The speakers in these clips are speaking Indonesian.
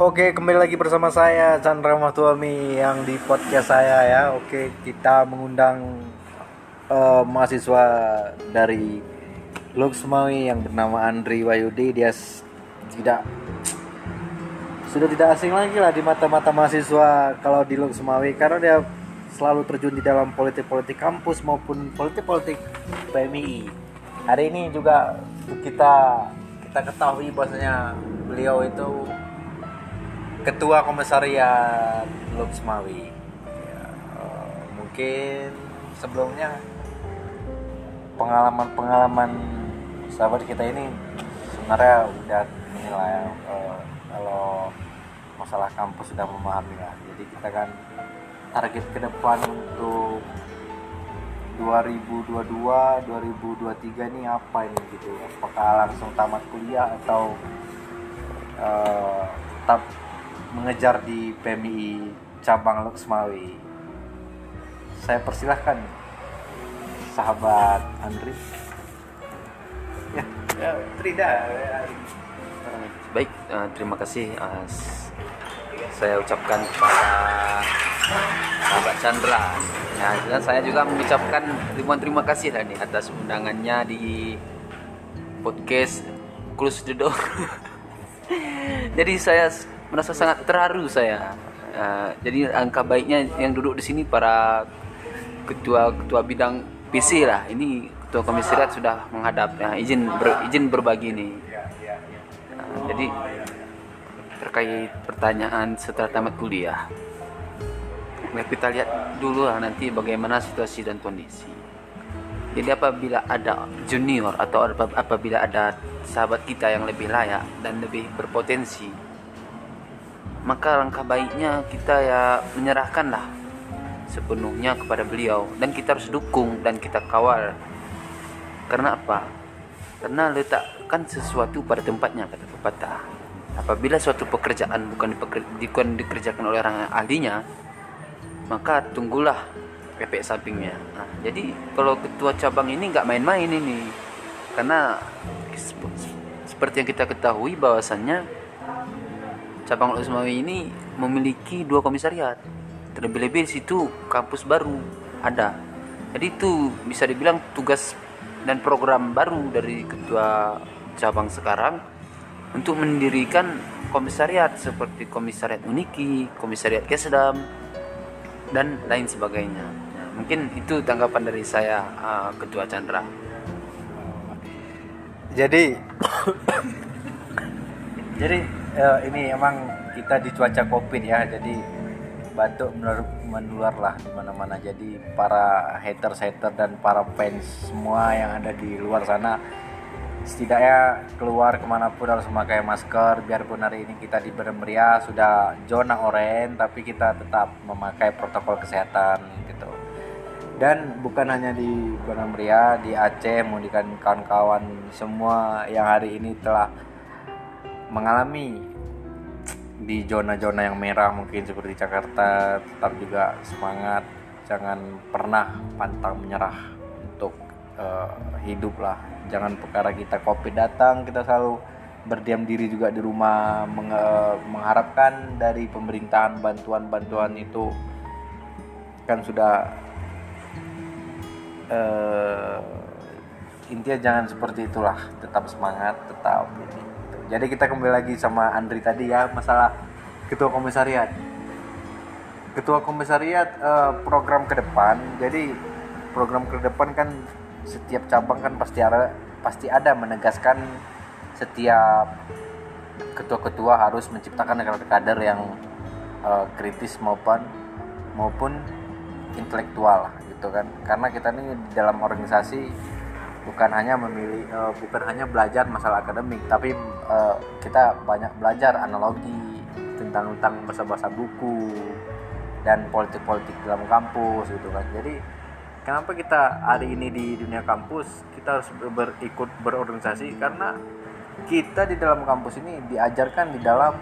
Oke, kembali lagi bersama saya Chandra Mahtuami yang di podcast saya ya. Oke, kita mengundang uh, mahasiswa dari Luxmawi yang bernama Andri Wayudi. Dia tidak sudah tidak asing lagi lah di mata-mata mahasiswa kalau di Luxmawi karena dia selalu terjun di dalam politik-politik kampus maupun politik-politik PMI. Hari ini juga kita kita ketahui bahwasanya beliau itu ketua komisariat Luxmawi ya, uh, mungkin sebelumnya pengalaman-pengalaman sahabat kita ini sebenarnya udah ya uh, kalau masalah kampus sudah memahami lah. Jadi kita kan target ke depan untuk 2022 2023 ini apa ini gitu apakah langsung tamat kuliah atau uh, tetap mengejar di PMI cabang Luxmawi. Saya persilahkan sahabat Andri. Ya, ya Trida. Baik, uh, terima kasih. Uh, saya ucapkan kepada sahabat Chandra. Ya, dan saya juga mengucapkan ribuan terima kasih lah nih atas undangannya di podcast Close the Door. Jadi saya merasa sangat terharu saya. Uh, jadi angka baiknya yang duduk di sini para ketua-ketua bidang PC lah. Ini ketua komisariat sudah menghadap ya, izin ber, izin berbagi ini. Uh, jadi terkait pertanyaan setelah tamat kuliah. Mari kita lihat dulu lah nanti bagaimana situasi dan kondisi. Jadi apabila ada junior atau apabila ada sahabat kita yang lebih layak dan lebih berpotensi maka langkah baiknya kita ya menyerahkanlah sepenuhnya kepada beliau. Dan kita harus dukung dan kita kawal. Karena apa? Karena letakkan sesuatu pada tempatnya kata pepatah. Apabila suatu pekerjaan bukan, bukan dikerjakan oleh orang ahlinya maka tunggulah efek sampingnya. Nah, jadi kalau ketua cabang ini nggak main-main ini. Karena seperti yang kita ketahui bahwasannya cabang Usmawi ini memiliki dua komisariat terlebih-lebih di situ kampus baru ada jadi itu bisa dibilang tugas dan program baru dari ketua cabang sekarang untuk mendirikan komisariat seperti komisariat Uniki, komisariat Kesdam dan lain sebagainya. Mungkin itu tanggapan dari saya uh, Ketua Chandra. Jadi jadi uh, ini emang kita di cuaca covid ya jadi batuk menular lah di mana-mana. Jadi para haters hater dan para fans semua yang ada di luar sana setidaknya keluar ke mana pun harus memakai masker. Biarpun hari ini kita di Bermeriah sudah zona oranye tapi kita tetap memakai protokol kesehatan gitu. Dan bukan hanya di Bermeriah di Aceh kemudian kawan-kawan semua yang hari ini telah mengalami di zona-zona yang merah mungkin seperti Jakarta tetap juga semangat. Jangan pernah pantang menyerah untuk uh, hidup lah. Jangan perkara kita covid datang kita selalu berdiam diri juga di rumah meng mengharapkan dari pemerintahan bantuan-bantuan itu kan sudah uh, intinya jangan seperti itulah. Tetap semangat tetap ini jadi kita kembali lagi sama Andri tadi ya masalah ketua komisariat. Ketua komisariat uh, program ke depan jadi program ke depan kan setiap cabang kan pasti ada pasti ada menegaskan setiap ketua-ketua harus menciptakan kader-kader yang uh, kritis maupun maupun intelektual gitu kan. Karena kita ini dalam organisasi bukan hanya memilih uh, bukan hanya belajar masalah akademik tapi uh, kita banyak belajar analogi tentang tentang bahasa-bahasa buku dan politik-politik dalam kampus gitu kan. Jadi kenapa kita hari ini di dunia kampus kita harus berikut berorganisasi? Karena kita di dalam kampus ini diajarkan di dalam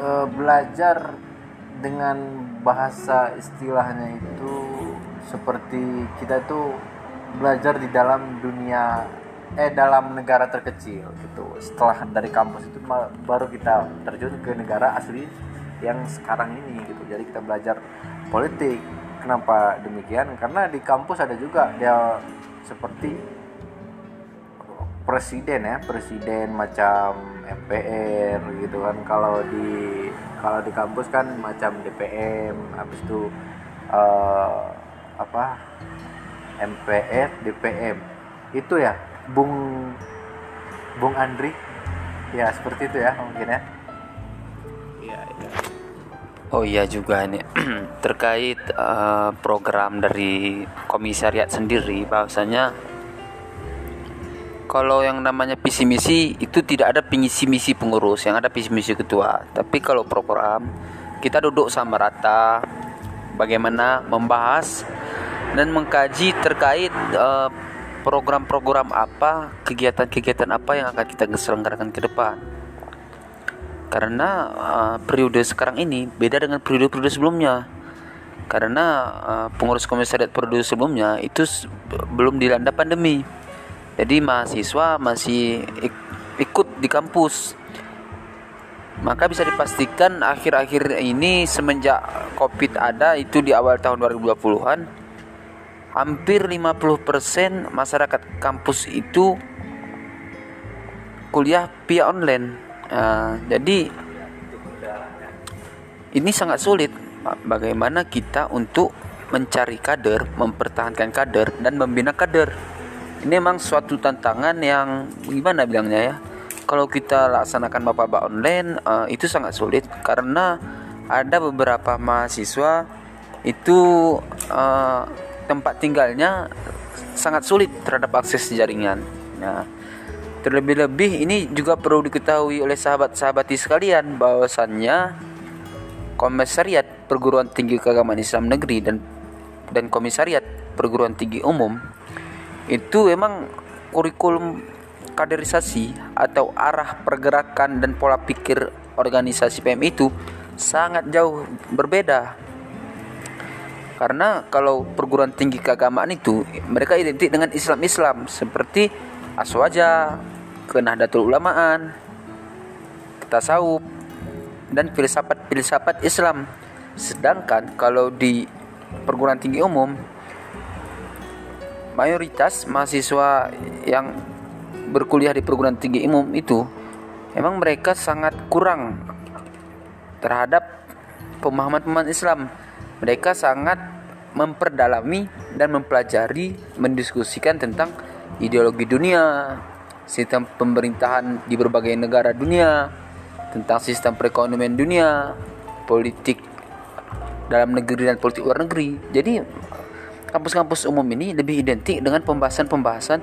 uh, belajar dengan bahasa istilahnya itu seperti kita itu belajar di dalam dunia eh dalam negara terkecil gitu. Setelah dari kampus itu baru kita terjun ke negara asli yang sekarang ini gitu. Jadi kita belajar politik. Kenapa demikian? Karena di kampus ada juga dia seperti presiden ya presiden macam MPR gitu kan. Kalau di kalau di kampus kan macam DPM habis itu eh, apa? MPR DPM itu ya Bung Bung Andri. Ya seperti itu ya mungkin ya. Iya, iya. Oh iya juga nih terkait eh, program dari komisariat sendiri bahwasanya kalau yang namanya visi misi itu tidak ada pengisi misi pengurus yang ada visi misi ketua. Tapi kalau program kita duduk sama rata bagaimana membahas dan mengkaji terkait eh, program-program apa kegiatan-kegiatan apa yang akan kita selenggarakan ke depan? Karena uh, periode sekarang ini beda dengan periode-periode sebelumnya. Karena uh, pengurus komisariat periode sebelumnya itu belum dilanda pandemi. Jadi mahasiswa masih ik- ikut di kampus. Maka bisa dipastikan akhir-akhir ini semenjak covid ada itu di awal tahun 2020-an hampir 50% masyarakat kampus itu kuliah via online Nah, jadi ini sangat sulit bagaimana kita untuk mencari kader, mempertahankan kader dan membina kader. Ini memang suatu tantangan yang gimana bilangnya ya. Kalau kita laksanakan bapak-bapak online eh, itu sangat sulit karena ada beberapa mahasiswa itu eh, tempat tinggalnya sangat sulit terhadap akses jaringan. Nah, terlebih-lebih ini juga perlu diketahui oleh sahabat-sahabati sekalian bahwasannya Komisariat Perguruan Tinggi Keagamaan Islam Negeri dan dan Komisariat Perguruan Tinggi Umum itu memang kurikulum kaderisasi atau arah pergerakan dan pola pikir organisasi PM itu sangat jauh berbeda. Karena kalau perguruan tinggi keagamaan itu mereka identik dengan Islam-Islam seperti Aswaja, Kenahdlatul Ulamaan, tasawuf dan filsafat-filsafat Islam. Sedangkan kalau di perguruan tinggi umum mayoritas mahasiswa yang berkuliah di perguruan tinggi umum itu memang mereka sangat kurang terhadap pemahaman-pemahaman Islam. Mereka sangat memperdalami dan mempelajari, mendiskusikan tentang ideologi dunia, sistem pemerintahan di berbagai negara dunia, tentang sistem perekonomian dunia, politik dalam negeri dan politik luar negeri. Jadi kampus-kampus umum ini lebih identik dengan pembahasan-pembahasan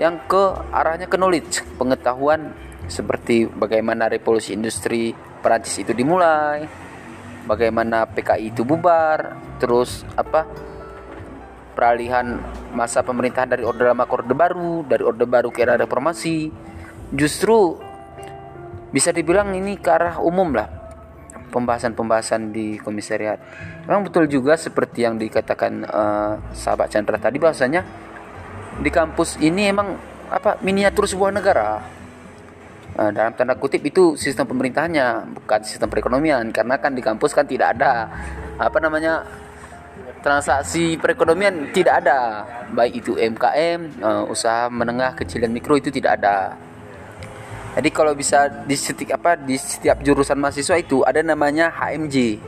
yang ke arahnya ke knowledge, pengetahuan seperti bagaimana revolusi industri Perancis itu dimulai, bagaimana PKI itu bubar, terus apa peralihan masa pemerintahan dari Orde Lama ke Orde Baru, dari Orde Baru ke era reformasi. Justru bisa dibilang ini ke arah umum lah pembahasan-pembahasan di komisariat. Memang betul juga seperti yang dikatakan eh, sahabat Chandra tadi bahwasanya di kampus ini emang apa miniatur sebuah negara. Nah, dalam tanda kutip itu sistem pemerintahannya bukan sistem perekonomian. Karena kan di kampus kan tidak ada apa namanya transaksi perekonomian tidak ada. Baik itu MKM eh, usaha menengah kecil dan mikro itu tidak ada. Jadi kalau bisa di setiap apa di setiap jurusan mahasiswa itu ada namanya HMJ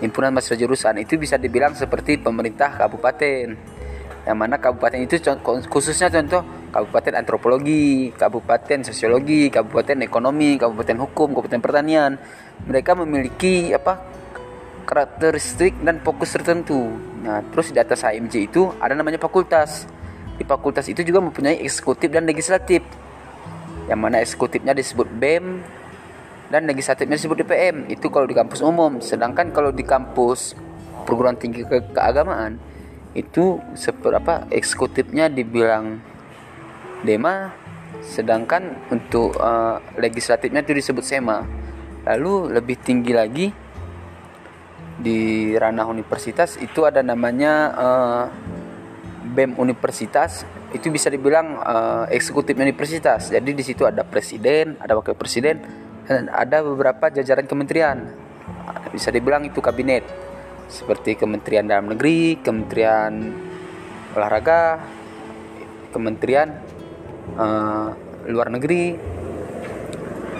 himpunan mahasiswa jurusan. Itu bisa dibilang seperti pemerintah kabupaten. Yang mana kabupaten itu khususnya contoh kabupaten antropologi, kabupaten sosiologi, kabupaten ekonomi, kabupaten hukum, kabupaten pertanian. Mereka memiliki apa karakteristik dan fokus tertentu. Nah, terus di atas HMJ itu ada namanya fakultas. Di fakultas itu juga mempunyai eksekutif dan legislatif. Yang mana eksekutifnya disebut BEM dan legislatifnya disebut DPM. Itu kalau di kampus umum. Sedangkan kalau di kampus perguruan tinggi ke keagamaan itu seberapa eksekutifnya dibilang Dema sedangkan untuk eh, legislatifnya itu disebut SEMA lalu lebih tinggi lagi di ranah universitas itu ada namanya eh, BEM universitas itu bisa dibilang uh, eksekutif universitas. Jadi di situ ada presiden, ada wakil presiden, dan ada beberapa jajaran kementerian. Bisa dibilang itu kabinet. Seperti Kementerian Dalam Negeri, Kementerian Olahraga, Kementerian uh, Luar Negeri.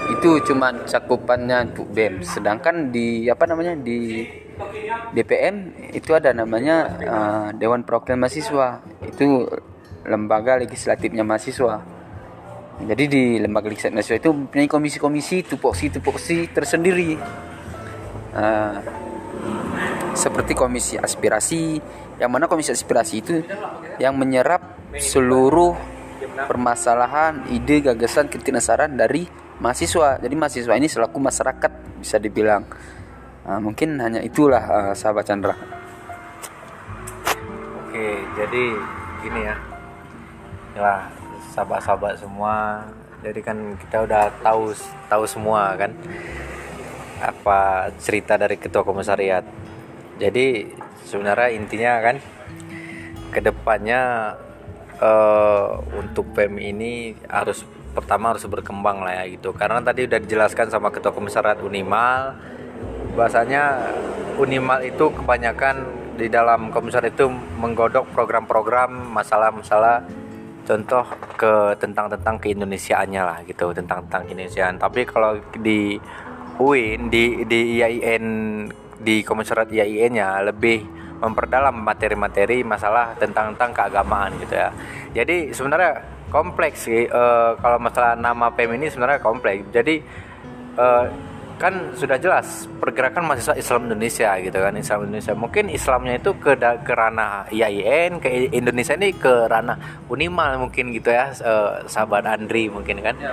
Itu cuma cakupannya untuk BEM. Sedangkan di apa namanya di DPM itu ada namanya uh, Dewan Perwakilan Mahasiswa itu lembaga legislatifnya mahasiswa jadi di lembaga legislatif mahasiswa itu mempunyai komisi-komisi tupoksi-tupoksi tersendiri uh, seperti komisi aspirasi yang mana komisi aspirasi itu yang menyerap seluruh permasalahan ide gagasan kritik saran dari mahasiswa jadi mahasiswa ini selaku masyarakat bisa dibilang Nah, mungkin hanya itulah uh, sahabat Chandra. Oke, jadi gini ya. Inilah sahabat-sahabat semua. Jadi kan kita udah tahu tahu semua kan apa cerita dari ketua komisariat. Jadi sebenarnya intinya kan ke depannya uh, untuk PEM ini harus pertama harus berkembang lah ya gitu. Karena tadi udah dijelaskan sama ketua komisariat Unimal bahasanya Unimal itu kebanyakan di dalam komisar itu menggodok program-program masalah-masalah contoh ke tentang tentang keindonesiaannya lah gitu tentang tentang Indonesiaan tapi kalau di UIN di di IAIN di komisariat IAIN-nya lebih memperdalam materi-materi masalah tentang tentang keagamaan gitu ya. Jadi sebenarnya kompleks sih uh, kalau masalah nama PEM ini sebenarnya kompleks. Jadi uh, kan sudah jelas pergerakan mahasiswa Islam Indonesia gitu kan Islam Indonesia. Mungkin Islamnya itu ke ke ranah IAIN ke Indonesia ini ke ranah Unimal mungkin gitu ya eh, sahabat Andri mungkin kan. Ya,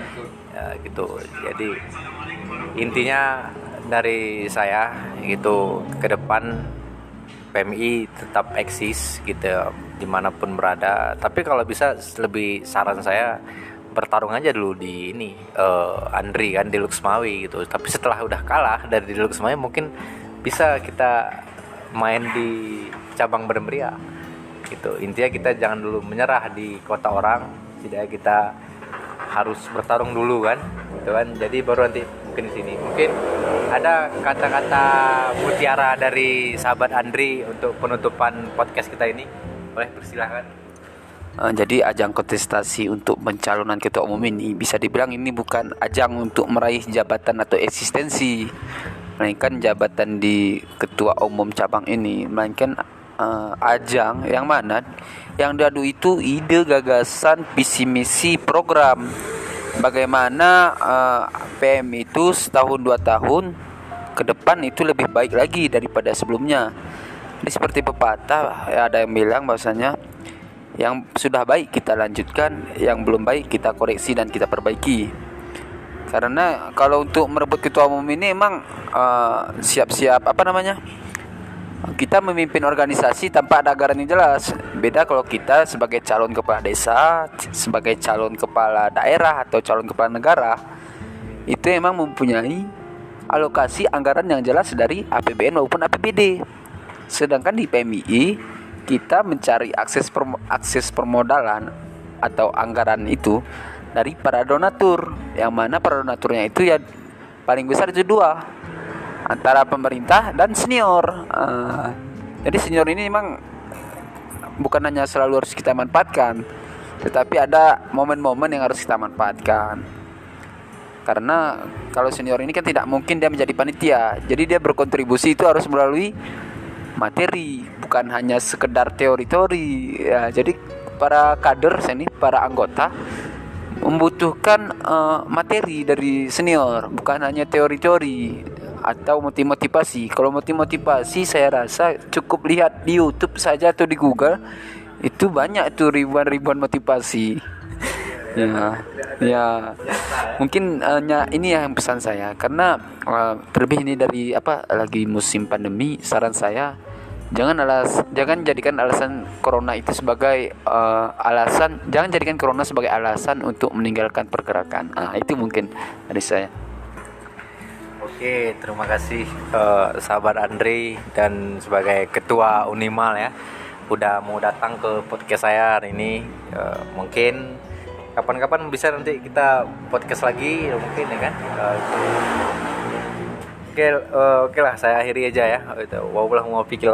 ya gitu. Jadi intinya dari saya gitu ke depan PMI tetap eksis gitu di mana pun berada. Tapi kalau bisa lebih saran saya bertarung aja dulu di ini uh, Andri kan di Luxmawi gitu. Tapi setelah udah kalah dari di Luxmawi mungkin bisa kita main di cabang Bermria gitu. Intinya kita jangan dulu menyerah di kota orang. Tidak kita harus bertarung dulu kan gitu kan. Jadi baru nanti mungkin di sini. Mungkin ada kata-kata mutiara dari sahabat Andri untuk penutupan podcast kita ini. Boleh persilahkan. Uh, jadi ajang kontestasi untuk pencalonan ketua umum ini bisa dibilang ini bukan ajang untuk meraih jabatan atau eksistensi, melainkan jabatan di ketua umum cabang ini, melainkan uh, ajang yang mana yang diadu itu ide, gagasan, visi misi, program. Bagaimana uh, PM itu setahun dua tahun ke depan itu lebih baik lagi daripada sebelumnya. Ini seperti pepatah ya ada yang bilang bahwasanya yang sudah baik kita lanjutkan, yang belum baik kita koreksi dan kita perbaiki. Karena kalau untuk merebut ketua umum ini emang eh, siap-siap uh, apa namanya? Kita memimpin organisasi tanpa ada anggaran yang jelas. Beda kalau kita sebagai calon kepala desa, sebagai calon kepala daerah atau calon kepala negara, itu emang mempunyai alokasi anggaran yang jelas dari APBN maupun APBD. Sedangkan di PMI kita mencari akses per, akses permodalan atau anggaran itu dari para donatur yang mana para donaturnya itu ya paling besar itu dua antara pemerintah dan senior. Uh, jadi senior ini memang bukan hanya selalu harus kita manfaatkan tetapi ada momen-momen yang harus kita manfaatkan. Karena kalau senior ini kan tidak mungkin dia menjadi panitia. Jadi dia berkontribusi itu harus melalui materi bukan hanya sekedar teori-teori. Ya jadi para kader sini para anggota membutuhkan uh, materi dari senior bukan hanya teori-teori atau motivasi kalau motivasi saya rasa cukup lihat di YouTube saja atau di Google itu banyak tuh ribuan-ribuan motivasi. Ya ya. Mungkin hanya uh, ini yang pesan saya. Karena uh, terlebih ini dari apa lagi musim pandemi saran saya jangan alas jangan jadikan alasan corona itu sebagai uh, alasan jangan jadikan corona sebagai alasan untuk meninggalkan pergerakan. Nah itu mungkin dari saya Oke, terima kasih uh, sahabat Andre dan sebagai ketua Unimal ya udah mau datang ke podcast saya hari ini. Eh, mungkin kapan-kapan bisa nanti kita podcast lagi mungkin ya kan. Eh, Oke, eh, oke lah saya akhiri aja ya. Itu. Waulah mau pikir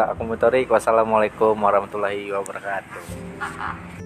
Wassalamualaikum warahmatullahi wabarakatuh.